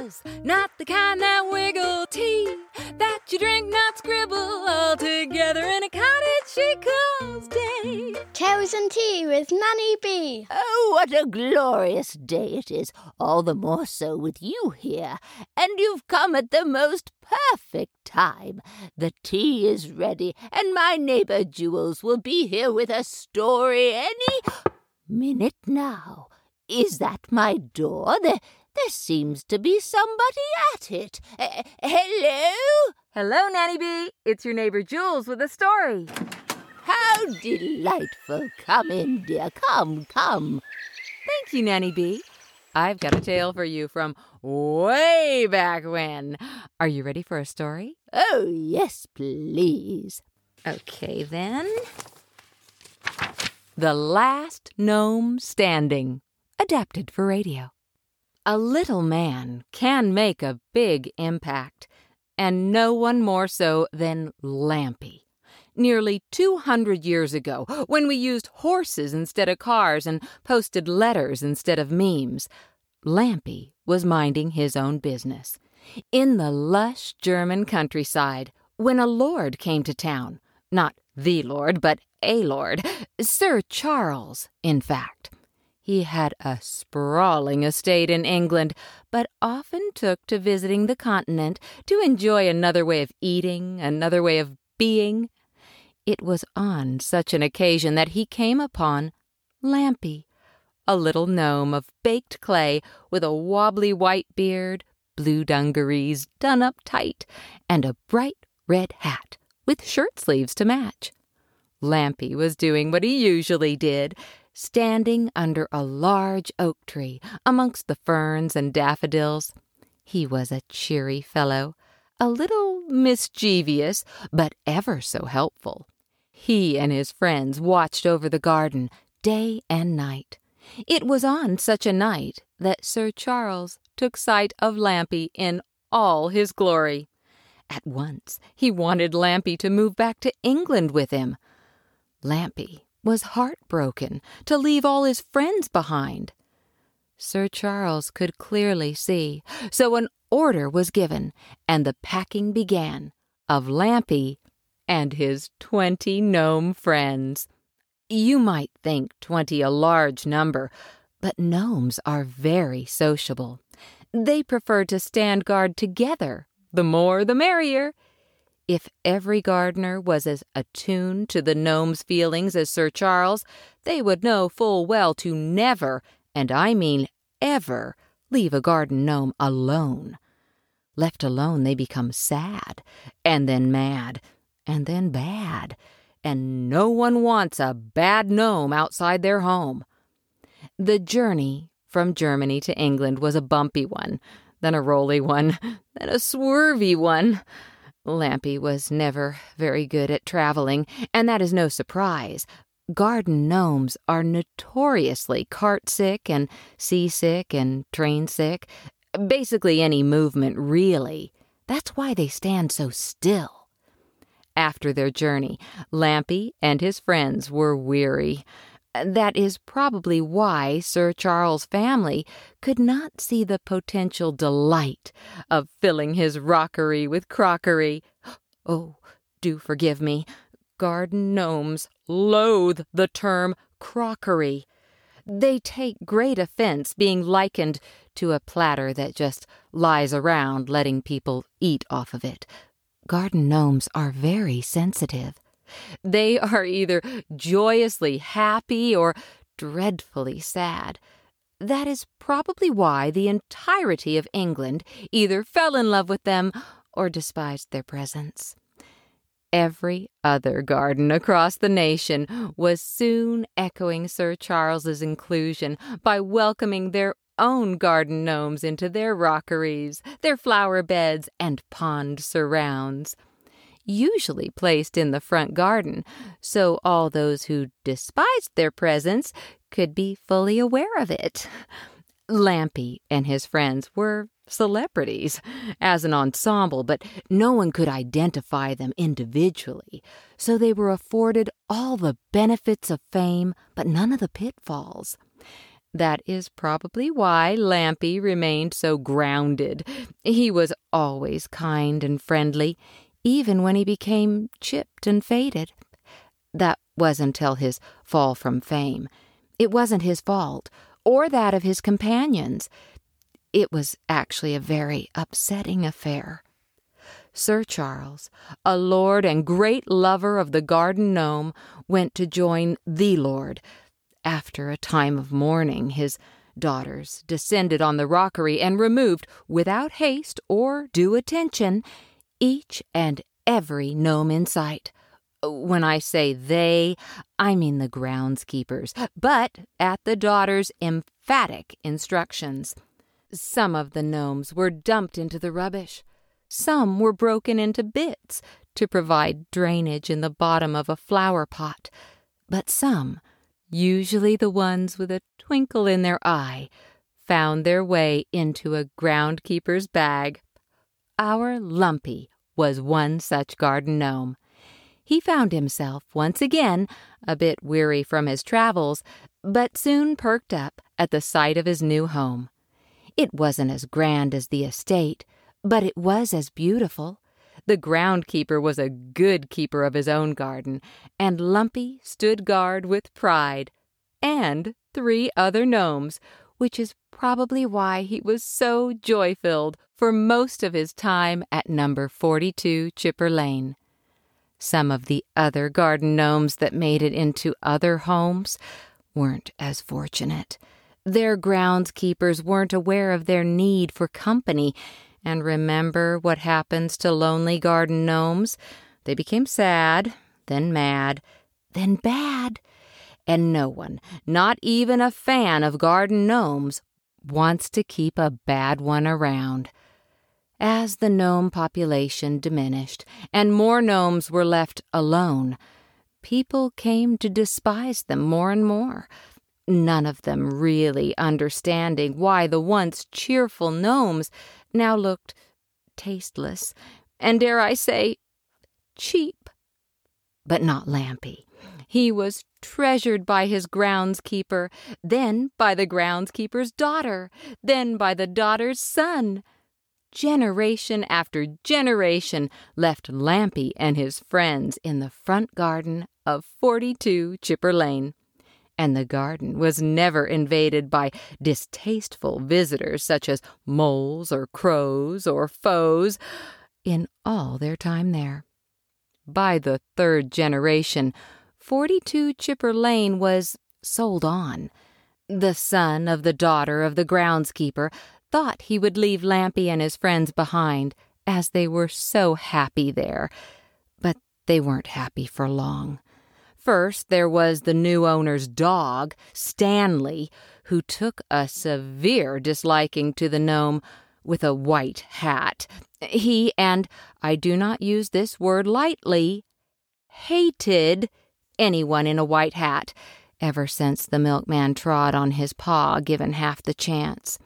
buzz, not the kind that wiggle tea that you drink, not scribble all together in a cottage she calls day. Tales and tea with Nanny Bee. Oh, what a glorious day it is, all the more so with you here. And you've come at the most perfect time. The tea is ready, and my neighbor Jules will be here with a story any minute now. Is that my door? There, there seems to be somebody at it. Uh, hello? Hello, Nanny Bee. It's your neighbor Jules with a story. How delightful. Come in, dear. Come, come. Thank you, Nanny Bee. I've got a tale for you from way back when. Are you ready for a story? Oh, yes, please. Okay, then. The Last Gnome Standing, adapted for radio. A little man can make a big impact, and no one more so than Lampy. Nearly 200 years ago, when we used horses instead of cars and posted letters instead of memes, Lampy was minding his own business. In the lush German countryside, when a lord came to town, not the lord, but a lord, Sir Charles, in fact. He had a sprawling estate in England, but often took to visiting the continent to enjoy another way of eating, another way of being. It was on such an occasion that he came upon Lampy, a little gnome of baked clay with a wobbly white beard, blue dungarees done up tight, and a bright red hat with shirt sleeves to match. Lampy was doing what he usually did, standing under a large oak tree amongst the ferns and daffodils. He was a cheery fellow, a little mischievous, but ever so helpful. He and his friends watched over the garden day and night. It was on such a night that Sir Charles took sight of Lampy in all his glory. At once he wanted Lampy to move back to England with him. Lampy was heartbroken to leave all his friends behind. Sir Charles could clearly see, so an order was given, and the packing began of Lampy and his twenty gnome friends. You might think twenty a large number, but gnomes are very sociable. They prefer to stand guard together. The more the merrier. If every gardener was as attuned to the gnome's feelings as Sir Charles, they would know full well to never, and I mean ever, leave a garden gnome alone. Left alone, they become sad, and then mad, and then bad, and no one wants a bad gnome outside their home. The journey from Germany to England was a bumpy one, then a rolly one, then a swervy one. Lampy was never very good at traveling, and that is no surprise. Garden gnomes are notoriously cart sick and seasick and train sick. Basically, any movement, really. That's why they stand so still. After their journey, Lampy and his friends were weary. That is probably why Sir Charles' family could not see the potential delight of filling his rockery with crockery. Oh, do forgive me. Garden gnomes loathe the term crockery. They take great offense being likened to a platter that just lies around letting people eat off of it. Garden gnomes are very sensitive. They are either joyously happy or dreadfully sad. That is probably why the entirety of England either fell in love with them or despised their presence. Every other garden across the nation was soon echoing Sir Charles's inclusion by welcoming their own garden gnomes into their rockeries, their flower beds, and pond surrounds usually placed in the front garden, so all those who despised their presence could be fully aware of it. Lampy and his friends were celebrities as an ensemble, but no one could identify them individually, so they were afforded all the benefits of fame, but none of the pitfalls. That is probably why Lampy remained so grounded. He was always kind and friendly, even when he became chipped and faded. That was until his fall from fame. It wasn't his fault, or that of his companions. It was actually a very upsetting affair. Sir Charles, a lord and great lover of the garden gnome, went to join the lord. After a time of mourning, his daughters descended on the rockery and removed, without haste or due attention, each and every gnome in sight. When I say they, I mean the groundskeepers, but at the daughters' emphatic instructions. Some of the gnomes were dumped into the rubbish. Some were broken into bits to provide drainage in the bottom of a flower pot. But some, usually the ones with a twinkle in their eye, found their way into a groundkeeper's bag. Our Lampy was one such garden gnome. He found himself once again a bit weary from his travels, but soon perked up at the sight of his new home. It wasn't as grand as the estate, but it was as beautiful. The groundkeeper was a good keeper of his own garden, and Lampy stood guard with pride, and three other gnomes, which is probably why he was so joy filled for most of his time at number 42 Chipper Lane. Some of the other garden gnomes that made it into other homes weren't as fortunate. Their groundskeepers weren't aware of their need for company and remember what happens to lonely garden gnomes. They became sad, then mad, then bad. And no one, not even a fan of garden gnomes, wants to keep a bad one around. As the gnome population diminished and more gnomes were left alone, people came to despise them more and more none of them really understanding why the once cheerful gnomes now looked tasteless, and dare I say, cheap. But not Lampy. He was treasured by his groundskeeper, then by the groundskeeper's daughter, then by the daughter's son. Generation after generation left Lampy and his friends in the front garden of 42 Chipper Lane and the garden was never invaded by distasteful visitors such as moles or crows or foes in all their time there. By the third generation, 42 Chipper Lane was sold on. The son of the daughter of the groundskeeper thought he would leave Lampy and his friends behind, as they were so happy there. But they weren't happy for long. First, there was the new owner's dog, Stanley, who took a severe disliking to the gnome with a white hat. He, and I do not use this word lightly, hated anyone in a white hat ever since the milkman trod on his paw given half the chance.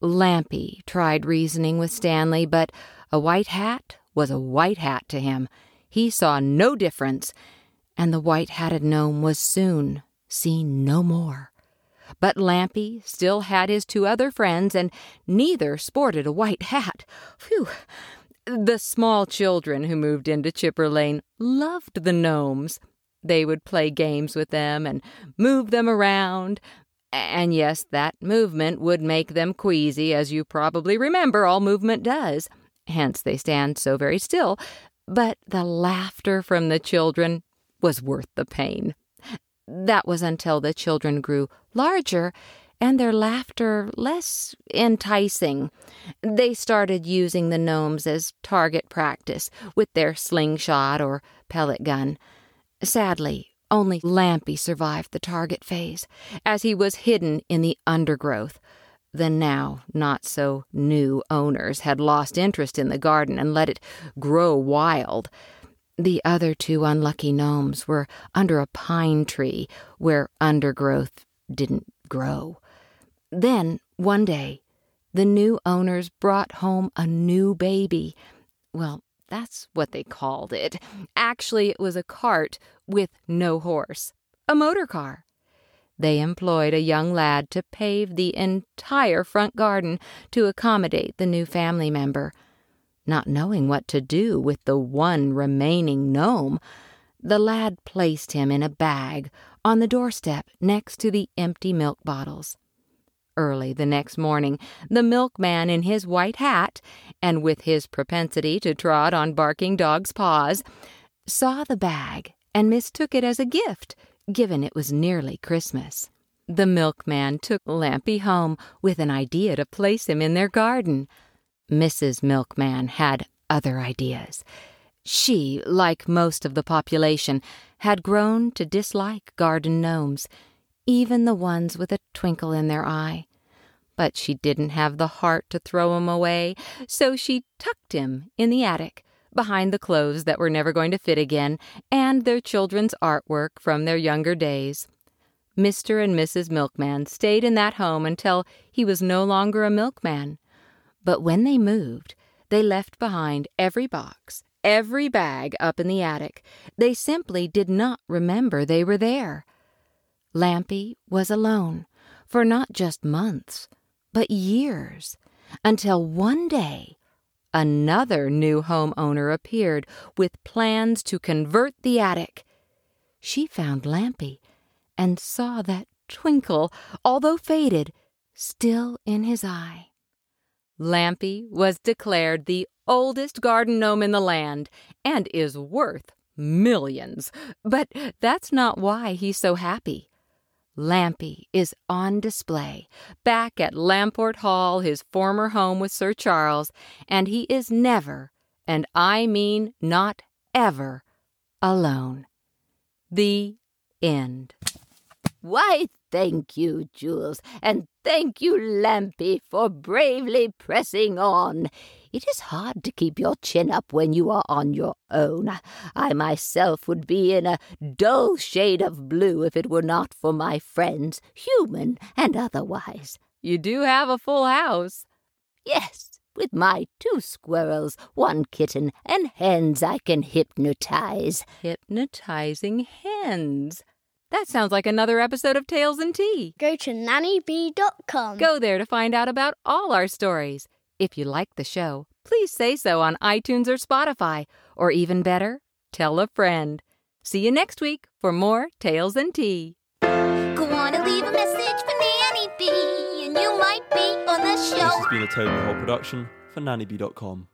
Lampy tried reasoning with Stanley, but a white hat was a white hat to him. He saw no difference, and the white hatted gnome was soon seen no more. But Lampy still had his two other friends, and neither sported a white hat. Phew! The small children who moved into Chipper Lane loved the gnomes. They would play games with them and move them around. And yes, that movement would make them queasy, as you probably remember all movement does. Hence they stand so very still. But the laughter from the children was worth the pain. That was until the children grew larger and their laughter less enticing. They started using the gnomes as target practice with their slingshot or pellet gun. Sadly, only Lampy survived the target phase, as he was hidden in the undergrowth. The now not so new owners had lost interest in the garden and let it grow wild. The other two unlucky gnomes were under a pine tree where undergrowth didn't grow. Then, one day, the new owners brought home a new baby. Well, that's what they called it. Actually, it was a cart with no horse, a motor car. They employed a young lad to pave the entire front garden to accommodate the new family member. Not knowing what to do with the one remaining gnome, the lad placed him in a bag on the doorstep next to the empty milk bottles. Early the next morning, the milkman in his white hat, and with his propensity to trot on barking dogs' paws, saw the bag and mistook it as a gift, given it was nearly Christmas. The milkman took Lampy home with an idea to place him in their garden. Mrs. Milkman had other ideas. She, like most of the population, had grown to dislike garden gnomes, even the ones with a twinkle in their eye. But she didn't have the heart to throw him away, so she tucked him in the attic, behind the clothes that were never going to fit again, and their children's artwork from their younger days. Mr. and Mrs. Milkman stayed in that home until he was no longer a milkman. But when they moved, they left behind every box, every bag up in the attic. They simply did not remember they were there. Lampy was alone for not just months, but years, until one day another new homeowner appeared with plans to convert the attic. She found Lampy and saw that twinkle, although faded, still in his eye. Lampy was declared the oldest garden gnome in the land and is worth millions. But that's not why he's so happy. Lampy is on display back at Lamport Hall, his former home with Sir Charles, and he is never, and I mean not ever, alone. The end. Why, thank you, Jules, and thank you, Lampy, for bravely pressing on. It is hard to keep your chin up when you are on your own. I myself would be in a dull shade of blue if it were not for my friends, human and otherwise. You do have a full house. Yes, with my two squirrels, one kitten, and hens I can hypnotize. Hypnotizing hens. That sounds like another episode of Tales and Tea. Go to nannybee.com. Go there to find out about all our stories. If you like the show, please say so on iTunes or Spotify, or even better, tell a friend. See you next week for more Tales and Tea. Go on and leave a message for Nanny Bee, and you might be on the show. This has been a Toad and Hole production for nannybee.com.